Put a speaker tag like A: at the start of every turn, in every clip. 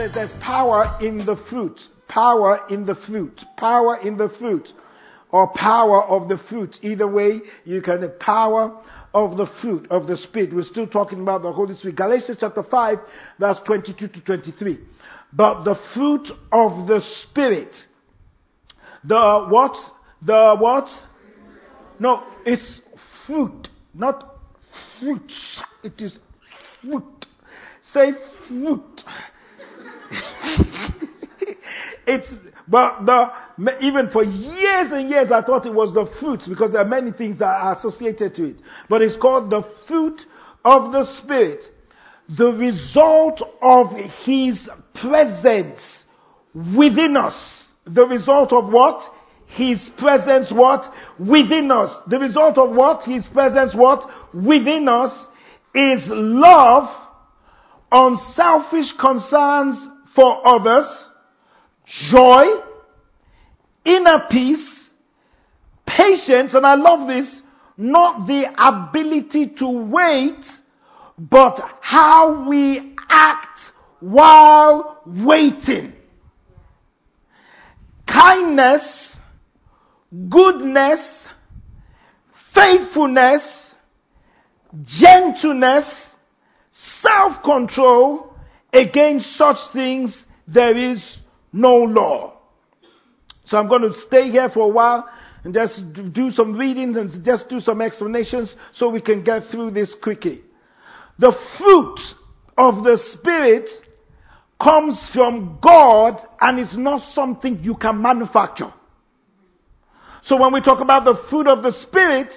A: Is there's power in the fruit. Power in the fruit. Power in the fruit. Or power of the fruit. Either way, you can have power of the fruit of the Spirit. We're still talking about the Holy Spirit. Galatians chapter 5, verse 22 to 23. But the fruit of the Spirit. The what? The what? No, it's fruit, not fruit. It is fruit. Say fruit. it's but the even for years and years I thought it was the fruits because there are many things that are associated to it. But it's called the fruit of the spirit. The result of his presence within us. The result of what? His presence what? Within us. The result of what? His presence what? Within us is love, unselfish concerns for others, joy, inner peace, patience, and I love this, not the ability to wait, but how we act while waiting. Kindness, goodness, faithfulness, gentleness, self-control, against such things there is no law. So I'm going to stay here for a while and just do some readings and just do some explanations so we can get through this quickly. The fruit of the Spirit comes from God and is not something you can manufacture. So when we talk about the fruit of the Spirit,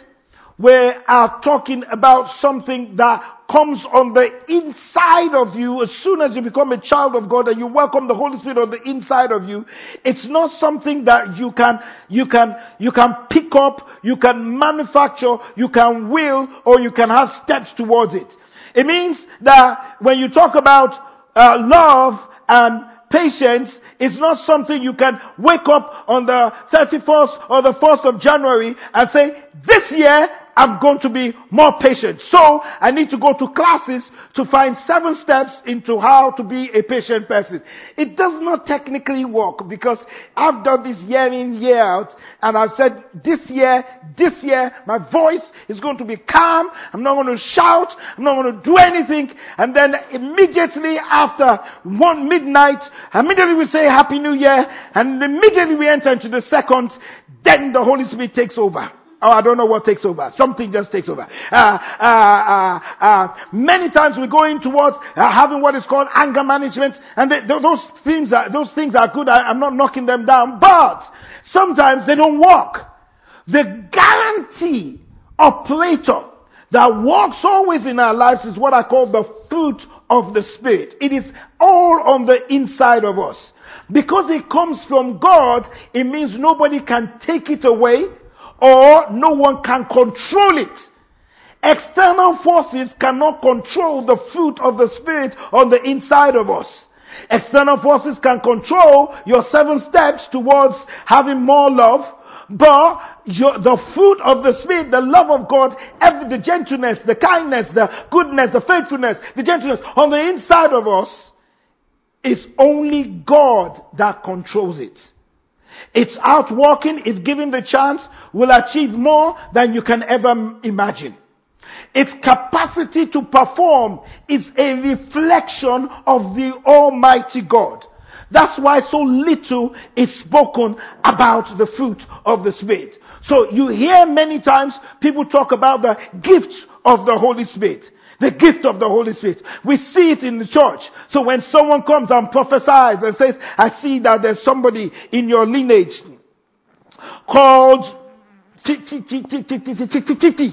A: we are talking about something that comes on the inside of you as soon as you become a child of God and you welcome the Holy Spirit on the inside of you. It's not something that you can, you can, you can pick up, you can manufacture, you can will, or you can have steps towards it. It means that when you talk about uh, love and patience is not something you can wake up on the 31st or the 1st of January and say, this year I'm going to be more patient. So I need to go to classes to find seven steps into how to be a patient person. It does not technically work because I've done this year in, year out and I've said this year, this year, my voice is going to be calm. I'm not going to shout. I'm not going to do anything. And then immediately after one midnight, immediately we say Happy New Year and immediately we enter into the second, then the Holy Spirit takes over. Oh, I don't know what takes over. Something just takes over. Uh, uh, uh, uh many times we go in towards uh, having what is called anger management, and they, those things are those things are good. I, I'm not knocking them down, but sometimes they don't work. The guarantee operator that works always in our lives is what I call the fruit of the Spirit. It is all on the inside of us. Because it comes from God, it means nobody can take it away or no one can control it. External forces cannot control the fruit of the Spirit on the inside of us. External forces can control your seven steps towards having more love, but your, the fruit of the Spirit, the love of God, every, the gentleness, the kindness, the goodness, the faithfulness, the gentleness on the inside of us is only God that controls it. It's outworking, if given the chance, will achieve more than you can ever imagine. Its capacity to perform is a reflection of the Almighty God. That's why so little is spoken about the fruit of the Spirit. So you hear many times people talk about the gifts of the Holy Spirit. The gift of the Holy Spirit. We see it in the church. So when someone comes and prophesies and says, I see that there's somebody in your lineage called 50, 50, 50,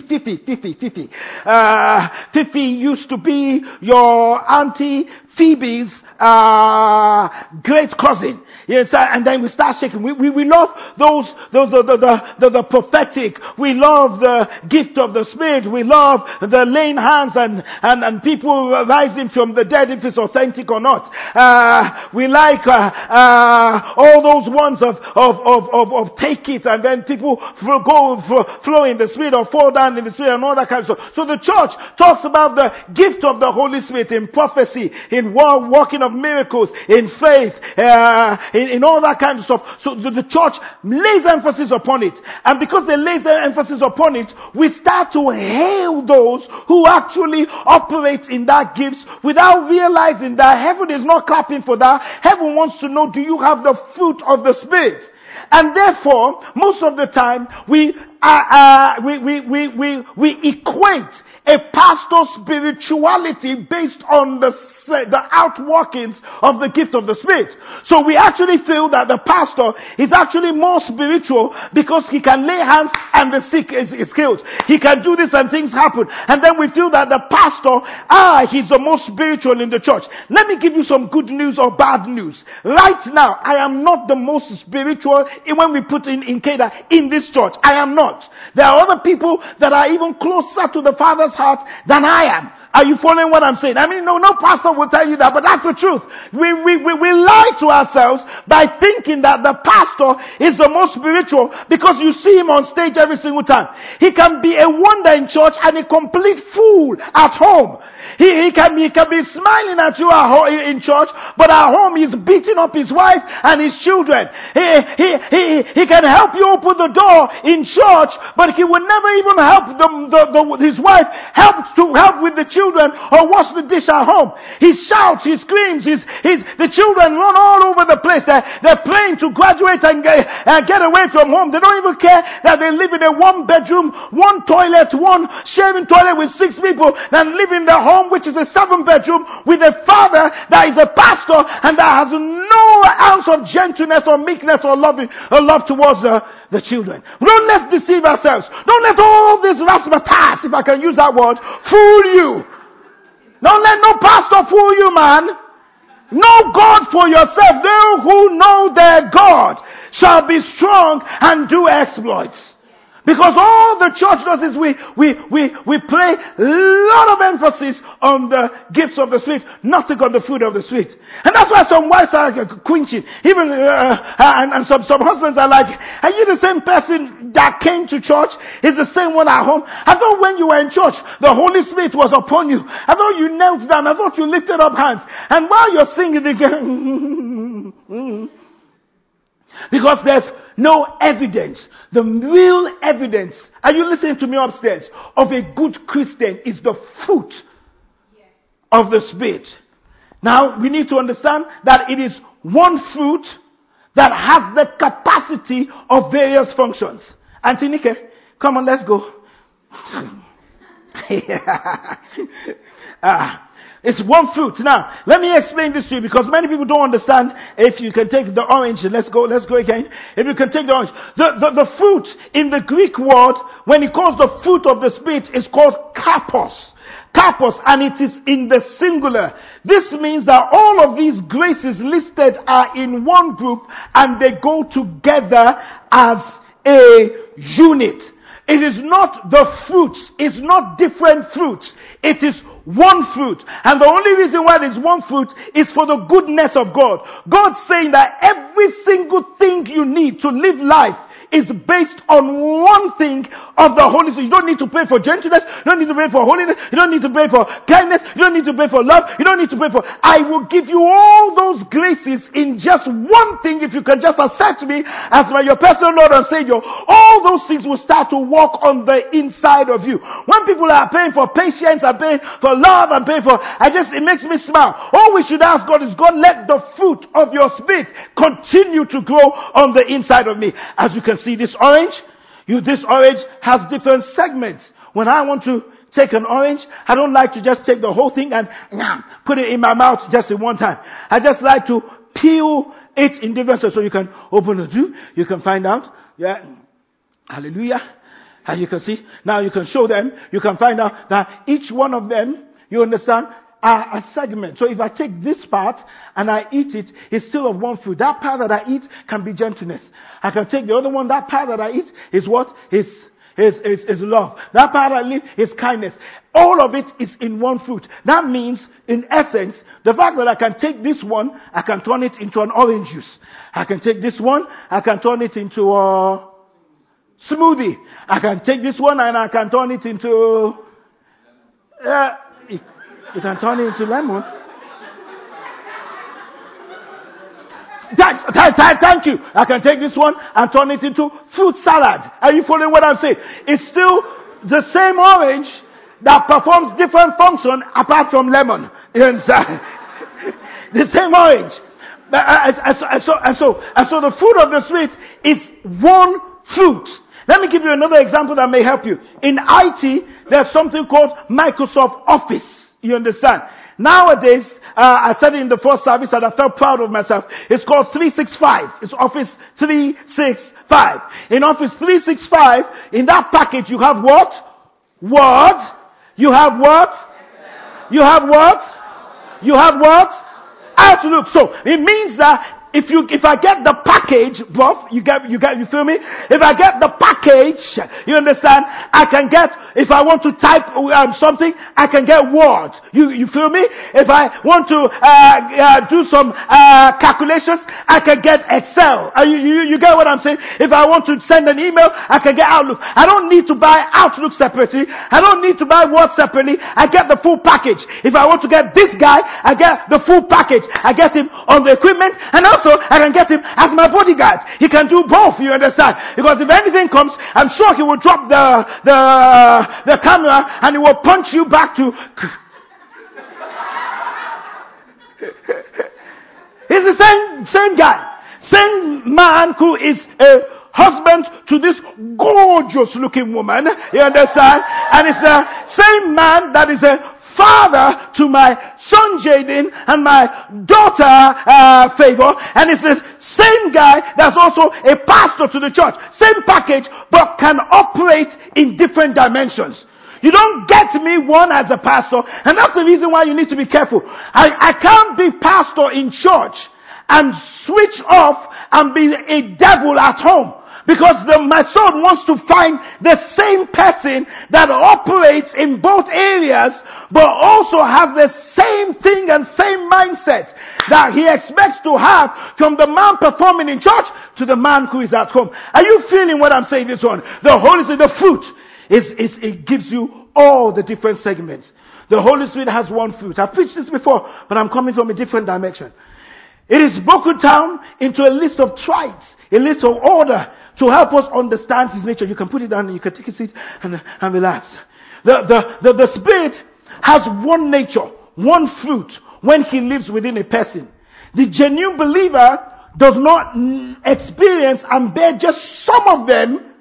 A: 50, 50, 50. Uh, 50 used to be your auntie Phoebe's uh, great cousin. Yes, and then we start shaking. We, we, we love those, those, the, the, the, the, prophetic. We love the gift of the Spirit. We love the laying hands and, and, and people rising from the dead if it's authentic or not. Uh, we like, uh, uh, all those ones of, of, of, of, of take it and then people go, flow in the Spirit or fall down in the Spirit and all that kind of stuff. So the church talks about the gift of the Holy Spirit in prophecy, in walking of miracles, in faith, uh, in, in, all that kind of stuff. So the, the church lays emphasis upon it. And because they lay their emphasis upon it, we start to hail those who actually operate in that gifts without realizing that heaven is not clapping for that. Heaven wants to know, do you have the fruit of the Spirit? And therefore, most of the time, we, uh, uh, we, we, we, we, we equate a pastor's spirituality based on the the outworkings of the gift of the Spirit. So we actually feel that the pastor is actually more spiritual because he can lay hands and the sick is, is healed. He can do this and things happen. And then we feel that the pastor, ah, he's the most spiritual in the church. Let me give you some good news or bad news. Right now, I am not the most spiritual when we put in, in Kada in this church. I am not. There are other people that are even closer to the Father's heart than I am. Are you following what I'm saying? I mean, no, no pastor will tell you that, but that's the truth. We, we, we, we lie to ourselves by thinking that the pastor is the most spiritual because you see him on stage every single time. He can be a wonder in church and a complete fool at home. He, he, can, he can be smiling at you in church, but at home he's beating up his wife and his children. He, he, he, he can help you open the door in church, but he will never even help the, the, the, his wife help to help with the children or wash the dish at home. He shouts, he screams, he's, he's, the children run all over the place. They're, they're praying to graduate and get, and get away from home. They don't even care that they live in a one bedroom, one toilet, one sharing toilet with six people and live in their home which is a seven bedroom with a father that is a pastor and that has no ounce of gentleness or meekness or love, or love towards the, the children. Don't let's deceive ourselves. Don't let all this razzmatazz, if I can use that word, fool you. Don't let no pastor fool you, man. Know God for yourself. They who know their God shall be strong and do exploits. Because all the church does is we, we, we, we play a lot of emphasis on the gifts of the Spirit, nothing on the fruit of the Spirit. And that's why some wives are quenching. Even, uh, and, and some, some husbands are like, are you the same person that came to church? Is the same one at home? I thought when you were in church, the Holy Spirit was upon you. I thought you knelt down. I thought you lifted up hands. And while you're singing, go, because there's no evidence. The real evidence, are you listening to me upstairs, of a good Christian is the fruit of the Spirit. Now, we need to understand that it is one fruit that has the capacity of various functions. Antinike, come on, let's go. ah, it's one fruit. Now, let me explain this to you because many people don't understand if you can take the orange. Let's go, let's go again. If you can take the orange. The, the, the fruit in the Greek word, when it calls the fruit of the Spirit, is called karpos. Karpos, and it is in the singular. This means that all of these graces listed are in one group and they go together as a unit. It is not the fruits. It's not different fruits. It is one fruit. And the only reason why there's one fruit is for the goodness of God. God saying that every single thing you need to live life is based on one thing of the Holy Spirit. You don't need to pray for gentleness. You don't need to pray for holiness. You don't need to pray for kindness. You don't need to pray for love. You don't need to pray for, I will give you all those graces in just one thing if you can just accept me as my, your personal Lord and Savior. All those things will start to work on the inside of you. When people are praying for patience and praying for love and praying for, I just, it makes me smile. All we should ask God is, God, let the fruit of your spirit continue to grow on the inside of me. As you can see this orange? You, this orange has different segments. When I want to take an orange, I don't like to just take the whole thing and nah, put it in my mouth just in one time. I just like to peel it in different so you can open the it, you can find out. Yeah. Hallelujah. And you can see, now you can show them, you can find out that each one of them, you understand, a segment. So if I take this part and I eat it, it's still of one fruit. That part that I eat can be gentleness. I can take the other one, that part that I eat is what? Is, is, is, is love. That part I is kindness. All of it is in one fruit. That means, in essence, the fact that I can take this one, I can turn it into an orange juice. I can take this one, I can turn it into a smoothie. I can take this one and I can turn it into, uh, you can turn it into lemon. That, that, thank you. I can take this one and turn it into fruit salad. Are you following what I'm saying? It's still the same orange that performs different function apart from lemon. The same orange. And so, and, so, and, so, and so the fruit of the Spirit is one fruit. Let me give you another example that may help you. In IT, there's something called Microsoft Office. You understand? Nowadays, uh, I said in the first service that I felt proud of myself. It's called 365. It's Office 365. In Office 365, in that package you have what? Word. You have what? You have what? You have what? Outlook. So it means that if you, if I get the package, buff, you get, you get, you feel me? If I get the package, you understand? I can get, if I want to type um, something, I can get Word. You, you feel me? If I want to, uh, uh, do some, uh, calculations, I can get Excel. You, you, you get what I'm saying? If I want to send an email, I can get Outlook. I don't need to buy Outlook separately. I don't need to buy Word separately. I get the full package. If I want to get this guy, I get the full package. I get him on the equipment and also, I can get him as my bodyguard. He can do both, you understand? Because if anything comes, I'm sure he will drop the, the, the camera and he will punch you back to. He's the same, same guy. Same man who is a husband to this gorgeous looking woman. You understand? And it's the same man that is a father to my son Jaden and my daughter uh, Favor, and it's the same guy that's also a pastor to the church. Same package, but can operate in different dimensions. You don't get me one as a pastor, and that's the reason why you need to be careful. I, I can't be pastor in church and switch off and be a devil at home. Because the, my son wants to find the same person that operates in both areas, but also has the same thing and same mindset that he expects to have from the man performing in church to the man who is at home. Are you feeling what I'm saying this one? The Holy Spirit, the fruit is, is, it gives you all the different segments. The Holy Spirit has one fruit. I've preached this before, but I'm coming from a different dimension. It is broken down into a list of traits, a list of order, to help us understand his nature. You can put it down and you can take a seat and, and relax. The, the, the, the Spirit has one nature, one fruit when he lives within a person. The genuine believer does not experience and bear just some of them.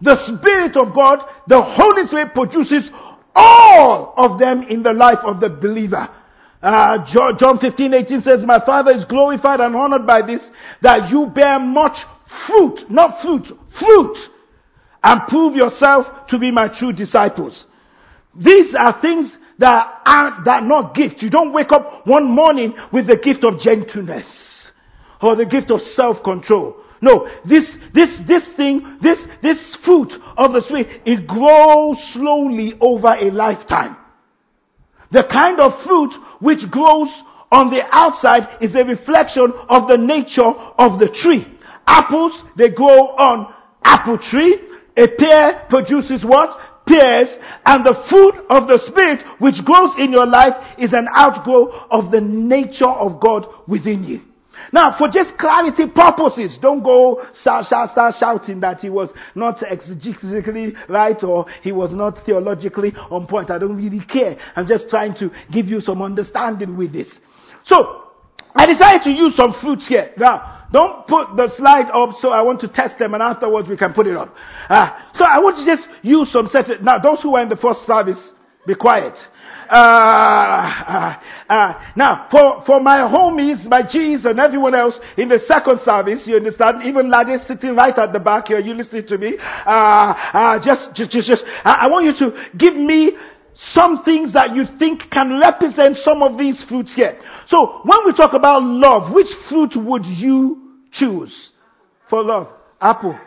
A: The Spirit of God, the Holy Spirit produces all of them in the life of the believer. Uh, John 15, 18 says, My Father is glorified and honored by this, that you bear much fruit, not fruit, fruit, and prove yourself to be my true disciples. These are things that are, that are not gifts. You don't wake up one morning with the gift of gentleness or the gift of self-control. No, this, this, this thing, this, this fruit of the Spirit, it grows slowly over a lifetime. The kind of fruit which grows on the outside is a reflection of the nature of the tree. Apples, they grow on apple tree. A pear produces what? Pears. And the fruit of the Spirit which grows in your life is an outgrowth of the nature of God within you. Now, for just clarity purposes, don't go shout, shout, start shouting that he was not exegetically right or he was not theologically on point. I don't really care. I'm just trying to give you some understanding with this. So, I decided to use some fruits here. Now, don't put the slide up so I want to test them and afterwards we can put it up. Uh, so I want to just use some set. Now, those who were in the first service, Be quiet. Uh, uh, uh, now, for, for my homies, my G's and everyone else in the second service, you understand, even Ladi sitting right at the back here, you listening to me, just, just, just, just I want you to give me some things that you think can represent some of these fruits here. So, when we talk about love, which fruit would you choose for love? Apple.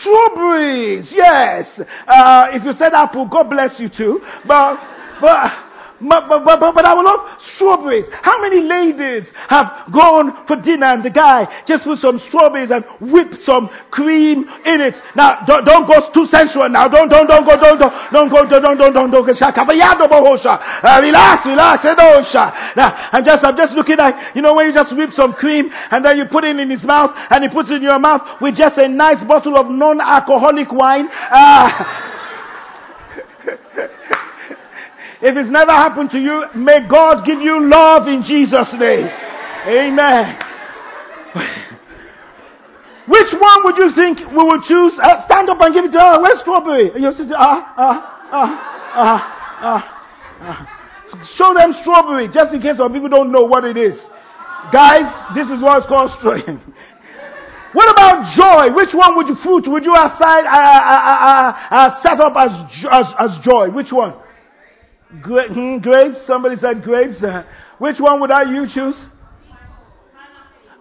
A: Strawberries, yes. Uh, if you said apple, God bless you too. But, but, but, but, but, but I would love strawberries. How many ladies have gone for dinner and the guy just put some strawberries and whip some cream in it? Now, don't, don't go too sensual now. Don't, don't, don't go, don't, don't, don't go, don't, don't, don't, don't, don't go. Uh, relax, relax, Now, I'm just, I'm just looking at, you know, when you just whip some cream and then you put it in his mouth and he puts it in your mouth with just a nice bottle of non-alcoholic wine. Uh, If it's never happened to you, may God give you love in Jesus' name. Amen. Which one would you think we would choose? Uh, stand up and give it to her. Where's strawberry? You there, ah, ah, ah, ah, ah, ah. Show them strawberry, just in case some people don't know what it is. Guys, this is what's called strawberry. What about joy? Which one would you fruit would you aside uh, uh, uh, set up as, as as joy? Which one? Hmm, grapes? Somebody said grapes. Uh, which one would I you choose?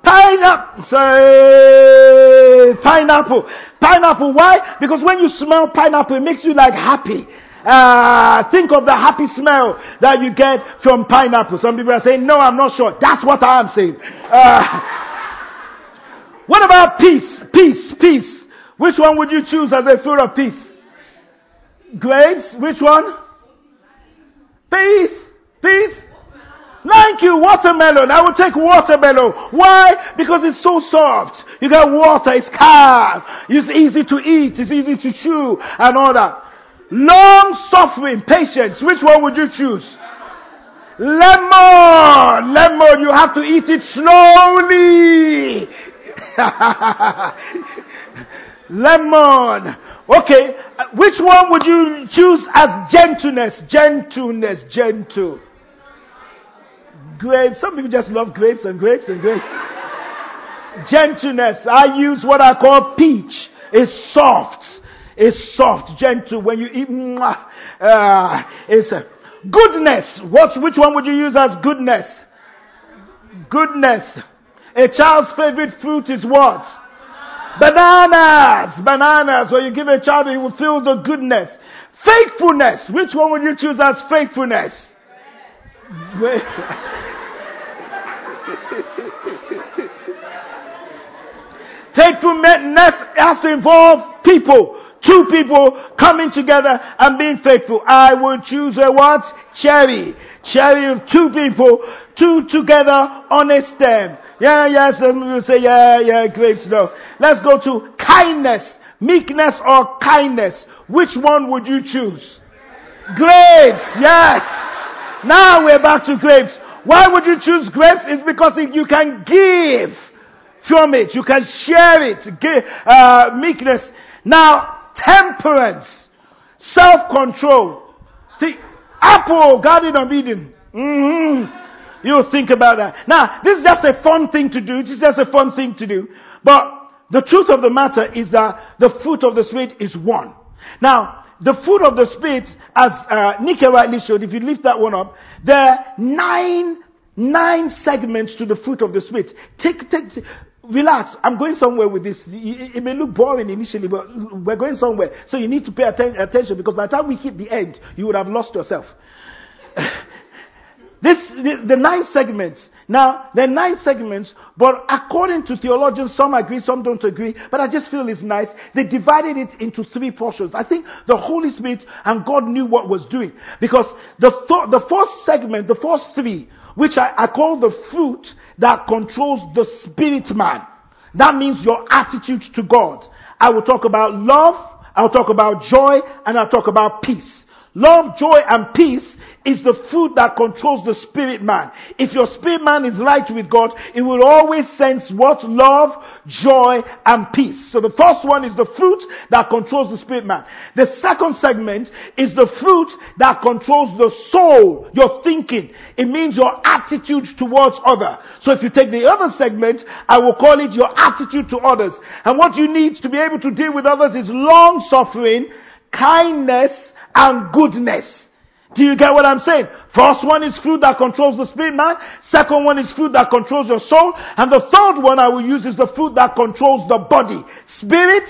A: Pineapple. Say pineapple. Pineapple. Why? Because when you smell pineapple, it makes you like happy. Uh, think of the happy smell that you get from pineapple. Some people are saying, no, I'm not sure. That's what I'm saying. Uh, what about peace? Peace, peace. Which one would you choose as a fruit of peace? Grapes? Which one? Peace. Peace. Thank you, watermelon. I will take watermelon. Why? Because it's so soft. You got water, it's calm. It's easy to eat, it's easy to chew, and all that. Long suffering, patience. Which one would you choose? Lemon. Lemon, you have to eat it slowly. Lemon. Okay, uh, which one would you choose as gentleness? Gentleness, gentle. Grapes. Some people just love grapes and grapes and grapes. gentleness. I use what I call peach. It's soft. It's soft, gentle. When you eat, uh, it's uh, goodness. What? Which one would you use as goodness? Goodness. A child's favorite fruit is what? Bananas, bananas. When you give a child, he will feel the goodness. Faithfulness. Which one would you choose as faithfulness? faithfulness has to involve people. Two people coming together and being faithful. I would choose a what? Cherry. Cherry of two people, two together on a stem. Yeah, yeah, some will say, yeah, yeah, grapes, no. Let's go to kindness, meekness or kindness. Which one would you choose? Grapes, yes. Now we're back to grapes. Why would you choose grapes? It's because if you can give from it. You can share it. Give, uh, meekness. Now, temperance, self-control. The apple, Garden of Eden. Mm-hmm. You think about that. Now, this is just a fun thing to do. This is just a fun thing to do. But the truth of the matter is that the fruit of the Spirit is one. Now, the fruit of the Spirit, as uh, Nicky rightly showed, if you lift that one up, there are nine, nine segments to the fruit of the Spirit. Take, take, relax. I'm going somewhere with this. It, may look boring initially, but we're going somewhere. So you need to pay atten- attention because by the time we hit the end, you would have lost yourself. This, the, the nine segments. Now, there are nine segments, but according to theologians, some agree, some don't agree, but I just feel it's nice. They divided it into three portions. I think the Holy Spirit and God knew what was doing. Because the, th- the first segment, the first three, which I, I call the fruit that controls the spirit man. That means your attitude to God. I will talk about love, I'll talk about joy, and I'll talk about peace. love, joy, and peace is the fruit that controls the spirit man. If your spirit man is right with God, it will always sense what? Love, joy, and peace. So the first one is the fruit that controls the spirit man. The second segment is the fruit that controls the soul, your thinking. It means your attitude towards other. So if you take the other segment, I will call it your attitude to others. And what you need to be able to deal with others is long suffering, kindness, and goodness. Do you get what I'm saying? First one is food that controls the spirit man. Second one is food that controls your soul. And the third one I will use is the food that controls the body. Spirit,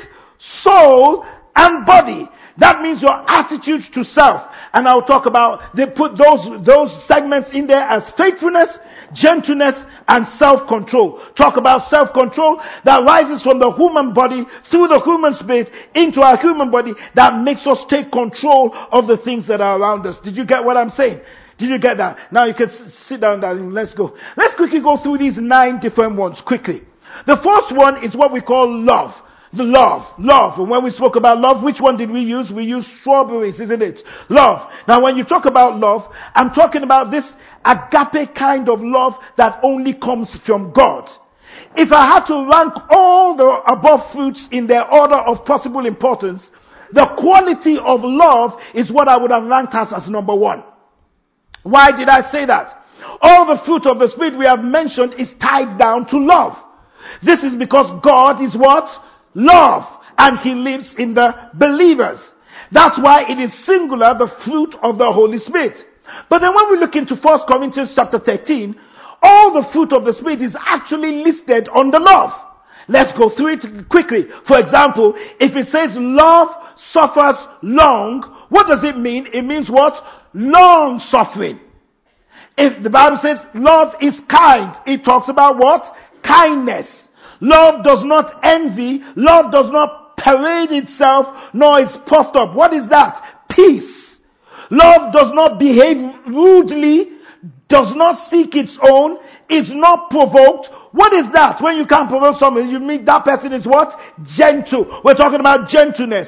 A: soul, and body. That means your attitude to self. And I'll talk about, they put those, those segments in there as faithfulness, gentleness, and self-control. Talk about self-control that rises from the human body through the human spirit into our human body that makes us take control of the things that are around us. Did you get what I'm saying? Did you get that? Now you can sit down, darling. Let's go. Let's quickly go through these nine different ones quickly. The first one is what we call love. The love, love. And when we spoke about love, which one did we use? We used strawberries, isn't it? Love. Now when you talk about love, I'm talking about this agape kind of love that only comes from God. If I had to rank all the above fruits in their order of possible importance, the quality of love is what I would have ranked as as number one. Why did I say that? All the fruit of the Spirit we have mentioned is tied down to love. This is because God is what? Love. And He lives in the believers. That's why it is singular, the fruit of the Holy Spirit. But then when we look into 1 Corinthians chapter 13, all the fruit of the Spirit is actually listed on the love. Let's go through it quickly. For example, if it says love suffers long, what does it mean? It means what? Long suffering. If the Bible says love is kind, it talks about what? Kindness. Love does not envy. Love does not parade itself, nor is puffed up. What is that? Peace. Love does not behave rudely, does not seek its own, is not provoked. What is that? When you can't provoke someone, you mean that person is what? Gentle. We're talking about gentleness.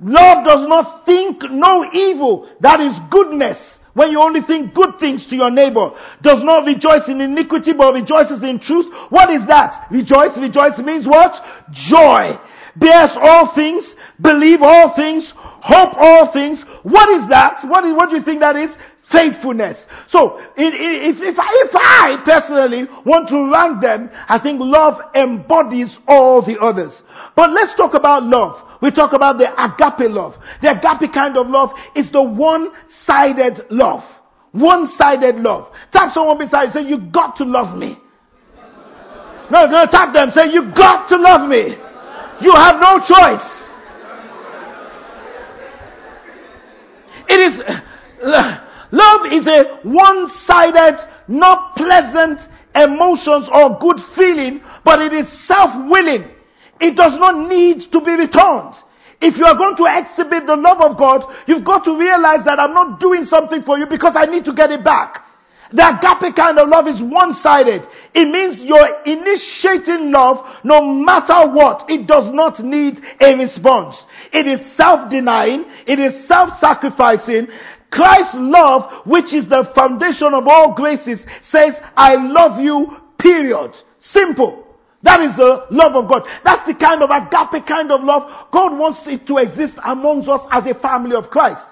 A: Love does not think no evil. That is goodness. When you only think good things to your neighbor, does not rejoice in iniquity, but rejoices in truth. What is that? Rejoice, rejoice means what? Joy. Bears all things, believe all things, hope all things. What is that? What, is, what do you think that is? Faithfulness. So, if, if, I, if I personally want to rank them, I think love embodies all the others. But let's talk about love. We talk about the agape love. The agape kind of love is the one-sided love. One-sided love. Tap someone beside you, say, you got to love me. No, no, tap them, say, you got to love me. You have no choice. It is, love is a one-sided, not pleasant emotions or good feeling, but it is self-willing. It does not need to be returned. If you are going to exhibit the love of God, you've got to realize that I'm not doing something for you because I need to get it back. The agape kind of love is one-sided. It means you're initiating love no matter what. It does not need a response. It is self-denying. It is self-sacrificing. Christ's love, which is the foundation of all graces, says, I love you, period. Simple. That is the love of God. That's the kind of agape kind of love God wants it to exist amongst us as a family of Christ.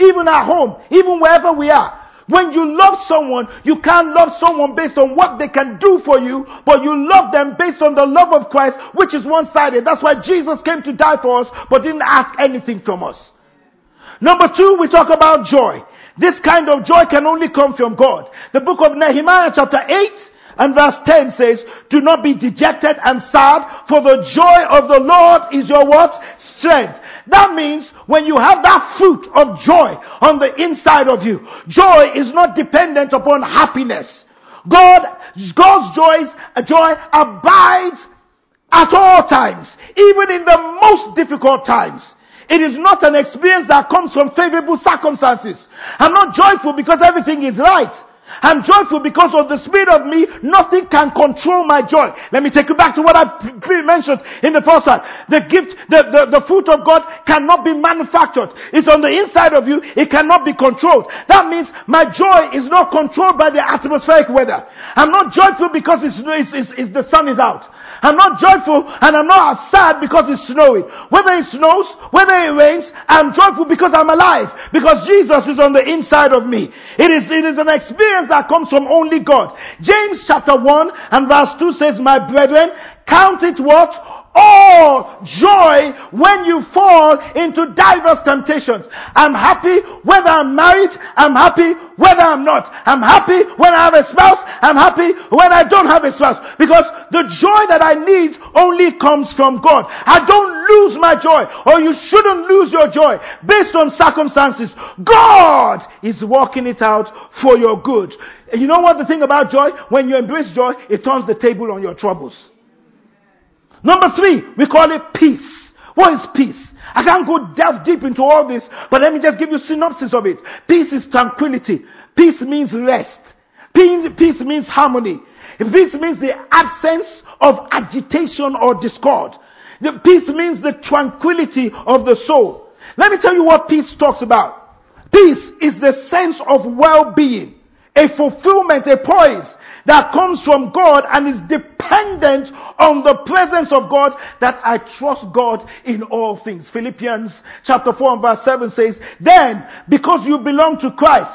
A: Even at home, even wherever we are. When you love someone, you can't love someone based on what they can do for you, but you love them based on the love of Christ, which is one-sided. That's why Jesus came to die for us, but didn't ask anything from us. Number two, we talk about joy. This kind of joy can only come from God. The book of Nehemiah chapter 8 and verse 10 says, Do not be dejected and sad, for the joy of the Lord is your what? Strength. That means when you have that fruit of joy on the inside of you, joy is not dependent upon happiness. God, God's joys, uh, joy abides at all times, even in the most difficult times. It is not an experience that comes from favorable circumstances. I'm not joyful because everything is right. I'm joyful because of the Spirit of me. Nothing can control my joy. Let me take you back to what I mentioned in the first time. The gift, the, the, the fruit of God cannot be manufactured. It's on the inside of you. It cannot be controlled. That means my joy is not controlled by the atmospheric weather. I'm not joyful because it's, it's, it's, it's the sun is out. I'm not joyful and I'm not sad because it's snowing. Whether it snows, whether it rains, I'm joyful because I'm alive. Because Jesus is on the inside of me. It is, it is an experience that comes from only God. James chapter 1 and verse 2 says, My brethren, count it what? All joy when you fall into diverse temptations. I'm happy whether I'm married. I'm happy whether I'm not. I'm happy when I have a spouse. I'm happy when I don't have a spouse. Because the joy that I need only comes from God. I don't lose my joy or you shouldn't lose your joy based on circumstances. God is working it out for your good. You know what the thing about joy? When you embrace joy, it turns the table on your troubles. Number three, we call it peace. What is peace? I can't go delve deep into all this, but let me just give you synopsis of it. Peace is tranquility. Peace means rest. Peace, peace means harmony. Peace means the absence of agitation or discord. The peace means the tranquility of the soul. Let me tell you what peace talks about. Peace is the sense of well-being, a fulfillment, a poise, that comes from God and is dependent on the presence of God that I trust God in all things. Philippians chapter 4 and verse 7 says, Then, because you belong to Christ,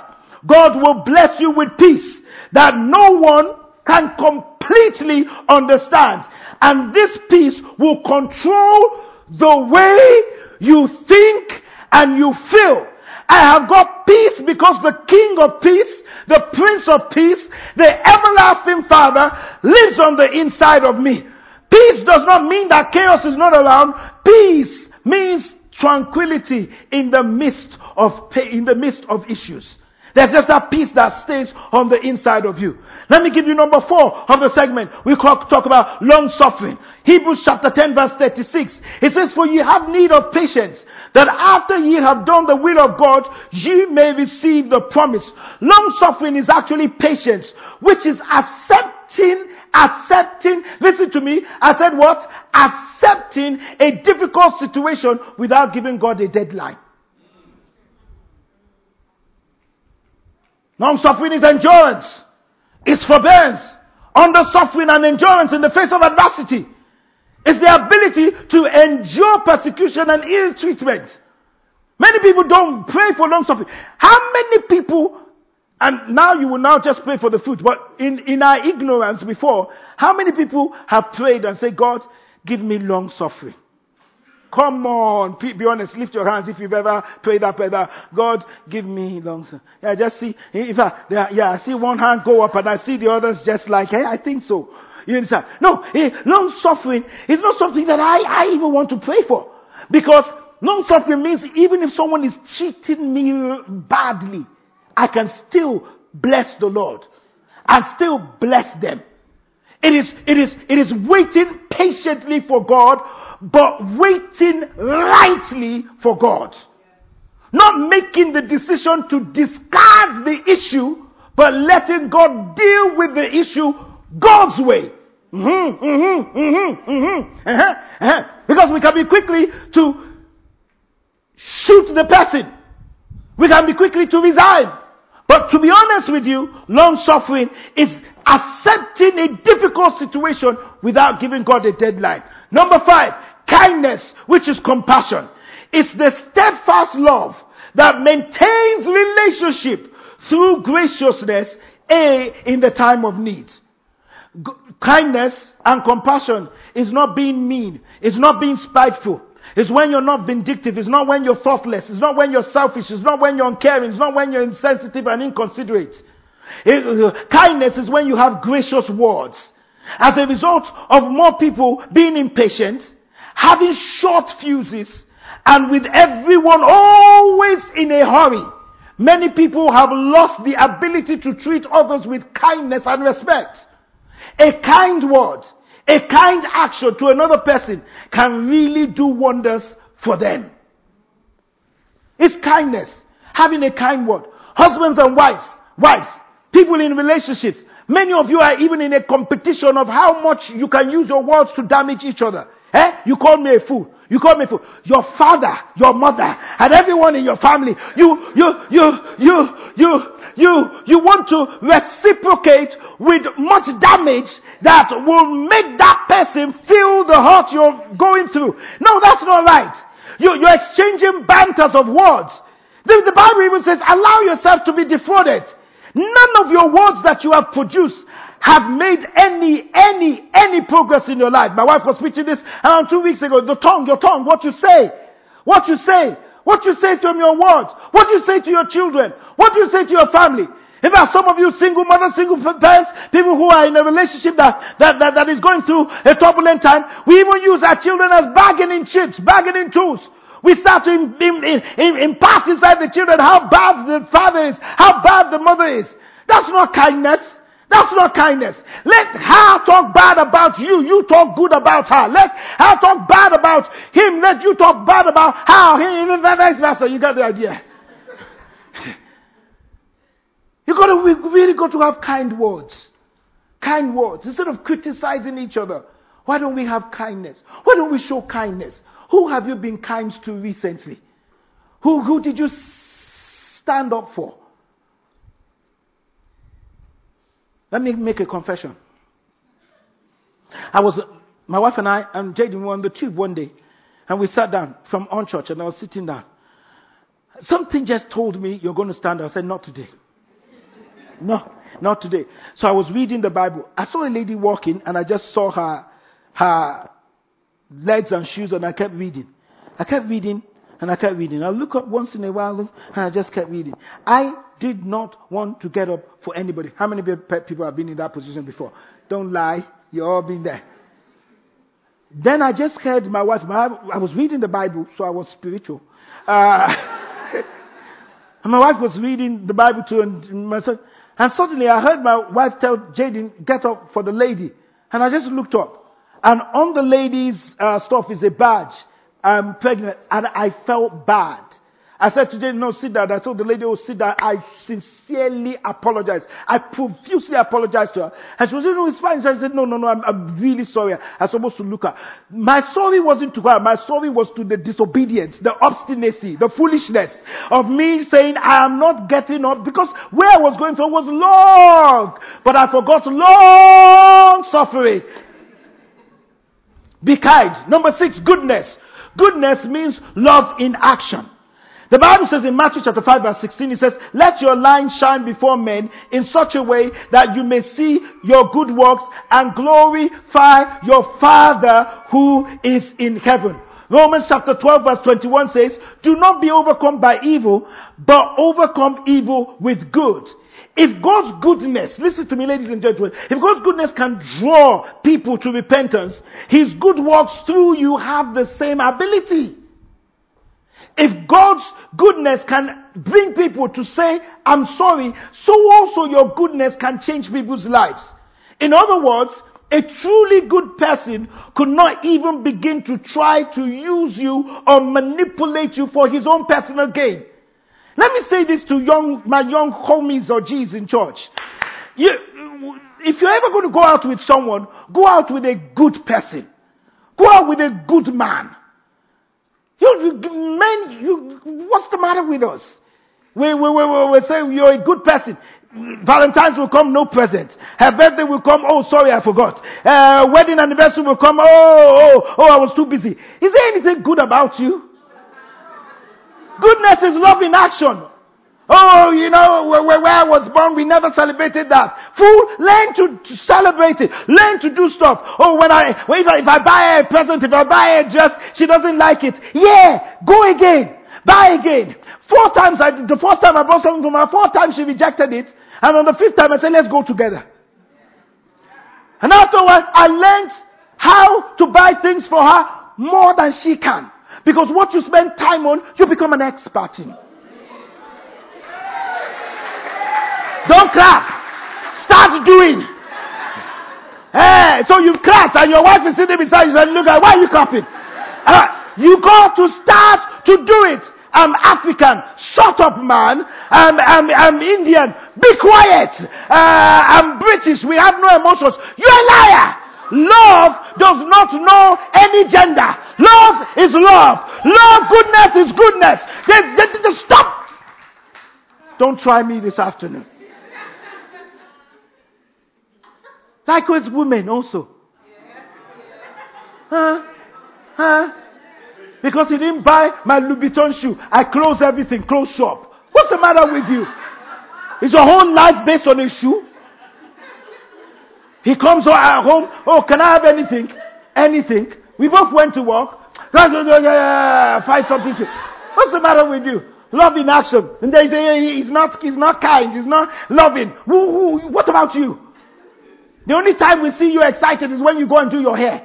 A: God will bless you with peace that no one can completely understand. And this peace will control the way you think and you feel. I have got peace because the King of Peace the Prince of Peace, the everlasting Father lives on the inside of me. Peace does not mean that chaos is not around. Peace means tranquility in the midst of in the midst of issues. There's just that peace that stays on the inside of you. Let me give you number four of the segment. We talk about long suffering. Hebrews chapter 10 verse 36. It says, For ye have need of patience, that after ye have done the will of God, ye may receive the promise. Long suffering is actually patience, which is accepting accepting, listen to me, I said what? Accepting a difficult situation without giving God a deadline. Long suffering is endurance. It's forbearance. Under suffering and endurance in the face of adversity. It's the ability to endure persecution and ill treatment. Many people don't pray for long suffering. How many people, and now you will now just pray for the fruit, but in, in our ignorance before, how many people have prayed and said, God, give me long suffering? Come on, be honest. Lift your hands if you've ever prayed that prayer. God, give me long. Suffering. Yeah, just see. If I, yeah, I see one hand go up and I see the others just like, hey, I think so. You understand? No, eh, long suffering is not something that I, I even want to pray for. Because long suffering means even if someone is treating me badly, I can still bless the Lord and still bless them. It is, it is, it is waiting patiently for God but waiting rightly for God. Not making the decision to discard the issue, but letting God deal with the issue God's way. Mm-hmm, mm-hmm, mm-hmm, mm-hmm, uh-huh, uh-huh. Because we can be quickly to shoot the person. We can be quickly to resign. But to be honest with you, long suffering is accepting a difficult situation without giving God a deadline. Number five, kindness, which is compassion. It's the steadfast love that maintains relationship through graciousness, A, in the time of need. G- kindness and compassion is not being mean. It's not being spiteful. It's when you're not vindictive. It's not when you're thoughtless. It's not when you're selfish. It's not when you're uncaring. It's not when you're insensitive and inconsiderate. Kindness is when you have gracious words. As a result of more people being impatient, having short fuses, and with everyone always in a hurry, many people have lost the ability to treat others with kindness and respect. A kind word, a kind action to another person can really do wonders for them. It's kindness. Having a kind word. Husbands and wives, wives, People in relationships, many of you are even in a competition of how much you can use your words to damage each other. Eh? You call me a fool. You call me a fool. Your father, your mother, and everyone in your family, you, you, you, you, you, you, you want to reciprocate with much damage that will make that person feel the hurt you're going through. No, that's not right. You, you're exchanging banters of words. The, the Bible even says, allow yourself to be defrauded. None of your words that you have produced have made any, any, any progress in your life. My wife was preaching this around two weeks ago. The tongue, your tongue, what you say, what you say, what you say from your words, what you say to your children, what you say to your family. In fact, some of you single mothers, single parents, people who are in a relationship that, that, that, that is going through a turbulent time, we even use our children as bargaining chips, bargaining tools. We start to impart inside the children how bad the father is, how bad the mother is. That's not kindness. That's not kindness. Let her talk bad about you. You talk good about her. Let her talk bad about him. Let you talk bad about how him. Vice versa. You got the idea. you got to we really got to have kind words. Kind words instead of criticizing each other. Why don't we have kindness? Why don't we show kindness? Who have you been kind to recently? Who, who did you stand up for? Let me make a confession. I was, my wife and I and Jaden were on the tube one day, and we sat down from on church, and I was sitting down. Something just told me, You're going to stand up. I said, Not today. no, not today. So I was reading the Bible. I saw a lady walking, and I just saw her, her legs and shoes, and I kept reading. I kept reading, and I kept reading. I look up once in a while, and I just kept reading. I did not want to get up for anybody. How many people have been in that position before? Don't lie. You've all been there. Then I just heard my wife. My, I was reading the Bible, so I was spiritual. Uh, and my wife was reading the Bible too, and my son. And suddenly I heard my wife tell Jaden, "Get up for the lady." And I just looked up. And on the lady's uh, stuff is a badge. I'm pregnant. And I felt bad. I said to Jane, no, sit down. I told the lady, oh, sit down. I sincerely apologize. I profusely apologized to her. And she was, no, it's fine. So I said, no, no, no, I'm, I'm really sorry. I'm supposed to look at My sorry wasn't to her. My sorry was to the disobedience, the obstinacy, the foolishness of me saying, I am not getting up because where I was going from was long. But I forgot long suffering. Be kind. Number six, goodness. Goodness means love in action. The Bible says in Matthew chapter 5 verse 16, it says, Let your light shine before men in such a way that you may see your good works and glorify your Father who is in heaven. Romans chapter 12 verse 21 says, Do not be overcome by evil, but overcome evil with good. If God's goodness, listen to me ladies and gentlemen, if God's goodness can draw people to repentance, His good works through you have the same ability. If God's goodness can bring people to say, I'm sorry, so also your goodness can change people's lives. In other words, a truly good person could not even begin to try to use you or manipulate you for his own personal gain. Let me say this to young, my young homies or G's in church. You, if you're ever going to go out with someone, go out with a good person. Go out with a good man. You, you men, you, what's the matter with us? We, we, we, we, we say you're a good person. Valentine's will come, no present. Her birthday will come, oh, sorry, I forgot. Uh, wedding anniversary will come, oh, oh, oh, I was too busy. Is there anything good about you? Goodness is love in action. Oh, you know, where, where, I was born, we never celebrated that. Fool, learn to, to celebrate it. Learn to do stuff. Oh, when I, when if I, buy her a present, if I buy her a dress, she doesn't like it. Yeah, go again. Buy again. Four times, I, the first time I bought something from her, four times she rejected it. And on the fifth time I said, let's go together. And afterwards, I learned how to buy things for her more than she can. Because what you spend time on, you become an expert in. Don't clap. Start doing. Hey, so you've clapped and your wife is sitting beside you and look at why are you clapping? Uh, you got to start to do it. I'm African. Shut up, man. I'm, I'm, I'm Indian. Be quiet. Uh, I'm British. We have no emotions. You're a liar. Love does not know any gender. Love is love. Love, goodness is goodness. They, they, they, stop. Don't try me this afternoon. Likewise, women also. Huh? Huh? Because he didn't buy my Louboutin shoe. I close everything, close shop. What's the matter with you? Is your whole life based on a shoe? He comes home. Oh, can I have anything? Anything. We both went to work. Find something to. What's the matter with you? Love in action. And they say he's not, he's not kind. He's not loving. What about you? The only time we see you excited is when you go and do your hair.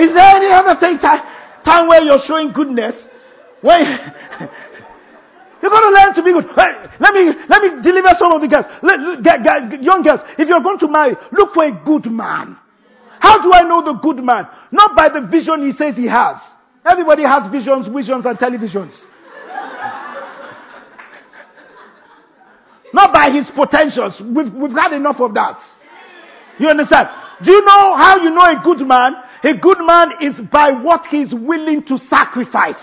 A: Is there any other thing, time, time where you're showing goodness? When you're going to learn to be good. Let me let me deliver some of the girls. Let, young girls, if you're going to marry, look for a good man. How do I know the good man? Not by the vision he says he has. Everybody has visions, visions, and televisions. Not by his potentials. We've, we've had enough of that. You understand? Do you know how you know a good man? A good man is by what he is willing to sacrifice.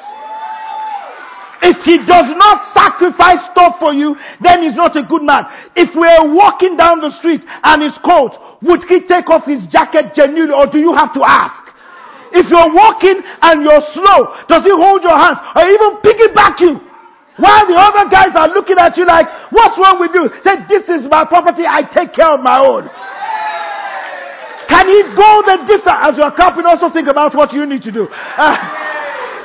A: If he does not sacrifice stuff for you, then he's not a good man. If we're walking down the street and it's cold, would he take off his jacket genuinely or do you have to ask? If you're walking and you're slow, does he hold your hands or even piggyback you? While the other guys are looking at you like, what's wrong with you? Say, this is my property, I take care of my own. Can he go the distance? As you're clapping, also think about what you need to do. Uh,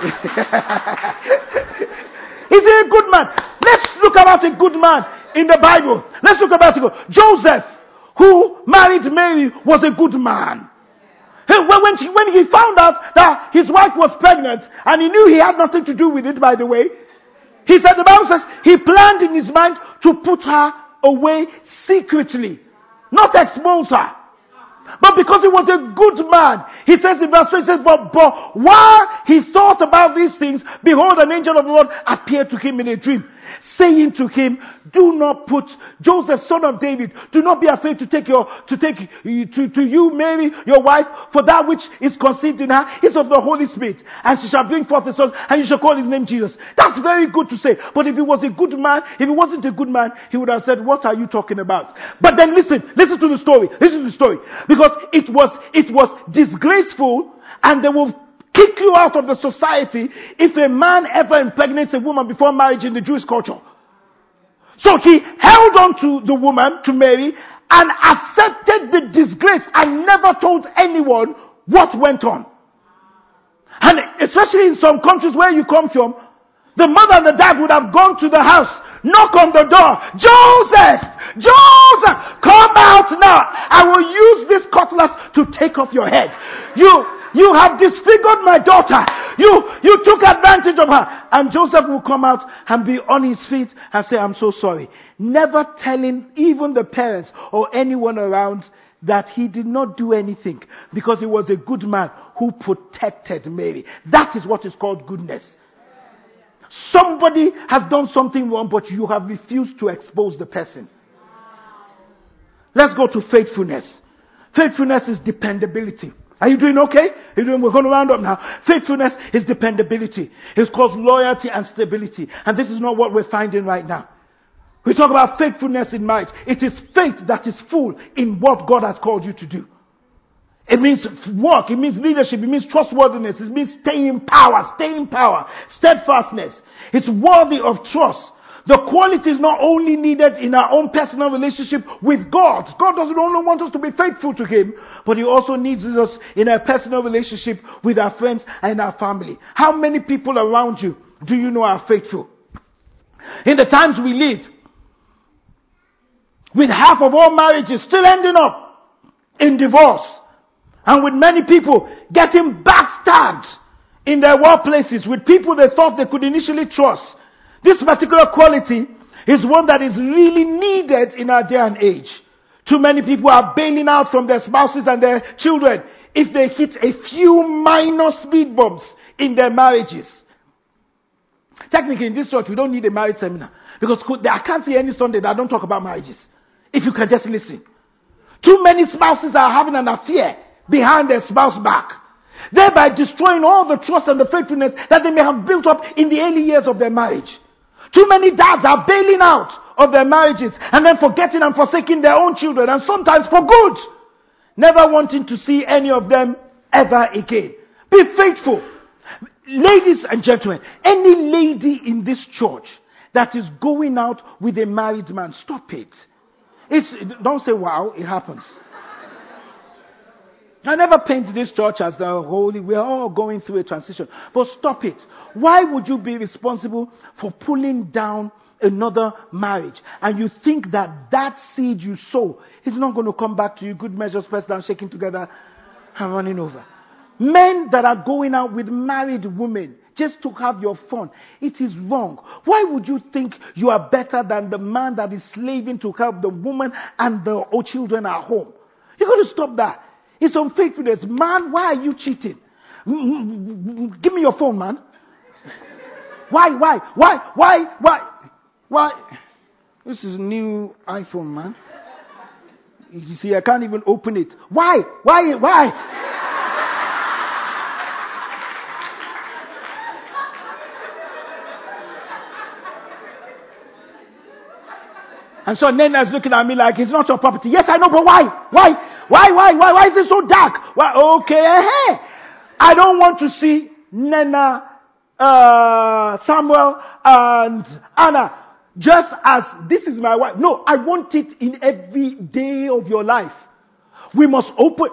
A: is he a good man? Let's look about a good man in the Bible. Let's look about it. Joseph, who married Mary, was a good man. When, she, when he found out that his wife was pregnant and he knew he had nothing to do with it, by the way, he said, the Bible says, he planned in his mind to put her away secretly, not expose her. But because he was a good man, he says in verse 3, he says, but, but while he thought about these things, behold, an angel of the Lord appeared to him in a dream saying to him, do not put Joseph, son of David, do not be afraid to take your, to take to, to you, Mary, your wife, for that which is conceived in her is of the Holy Spirit, and she shall bring forth a son, and you shall call his name Jesus. That's very good to say. But if he was a good man, if he wasn't a good man, he would have said, what are you talking about? But then listen, listen to the story. Listen to the story. Because it was, it was disgraceful, and they will kick you out of the society if a man ever impregnates a woman before marriage in the Jewish culture. So he held on to the woman, to Mary, and accepted the disgrace and never told anyone what went on. And especially in some countries where you come from, the mother and the dad would have gone to the house, knock on the door. Joseph! Joseph! Come out now! I will use this cutlass to take off your head. You, you have disfigured my daughter. You, you took advantage of her. And Joseph will come out and be on his feet and say, I'm so sorry. Never telling even the parents or anyone around that he did not do anything because he was a good man who protected Mary. That is what is called goodness. Somebody has done something wrong, but you have refused to expose the person. Let's go to faithfulness. Faithfulness is dependability. Are you doing okay? You doing, we're going to round up now. Faithfulness is dependability. It's called loyalty and stability. And this is not what we're finding right now. We talk about faithfulness in marriage. It is faith that is full in what God has called you to do. It means work. It means leadership. It means trustworthiness. It means staying in power, staying in power, steadfastness. It's worthy of trust. The quality is not only needed in our own personal relationship with God. God doesn't only want us to be faithful to Him, but He also needs us in our personal relationship with our friends and our family. How many people around you do you know are faithful? In the times we live, with half of all marriages still ending up in divorce, and with many people getting backstabbed in their workplaces with people they thought they could initially trust this particular quality is one that is really needed in our day and age. Too many people are bailing out from their spouses and their children if they hit a few minor speed bumps in their marriages. Technically, in this church, we don't need a marriage seminar because I can't see any Sunday that I don't talk about marriages. If you can just listen. Too many spouses are having an affair behind their spouse back, thereby destroying all the trust and the faithfulness that they may have built up in the early years of their marriage. Too many dads are bailing out of their marriages and then forgetting and forsaking their own children, and sometimes for good, never wanting to see any of them ever again. Be faithful. Ladies and gentlemen, any lady in this church that is going out with a married man, stop it. It's, don't say, wow, it happens. I never paint this church as the holy. We're all going through a transition. But stop it. Why would you be responsible for pulling down another marriage? And you think that that seed you sow is not going to come back to you. Good measures pressed down, shaking together, and running over. Men that are going out with married women just to have your fun. It is wrong. Why would you think you are better than the man that is slaving to help the woman and the children at home? You got to stop that. It's unfaithfulness. Man, why are you cheating? Mm, mm, mm, Give me your phone, man. Why, why, why, why, why, why? This is a new iPhone, man. You see, I can't even open it. Why? Why? Why? And so Nana is looking at me like it's not your property. Yes, I know, but why? Why? Why? Why? Why? Why is it so dark? Why? Okay, hey. I don't want to see Nana, uh, Samuel, and Anna just as this is my wife. No, I want it in every day of your life. We must open.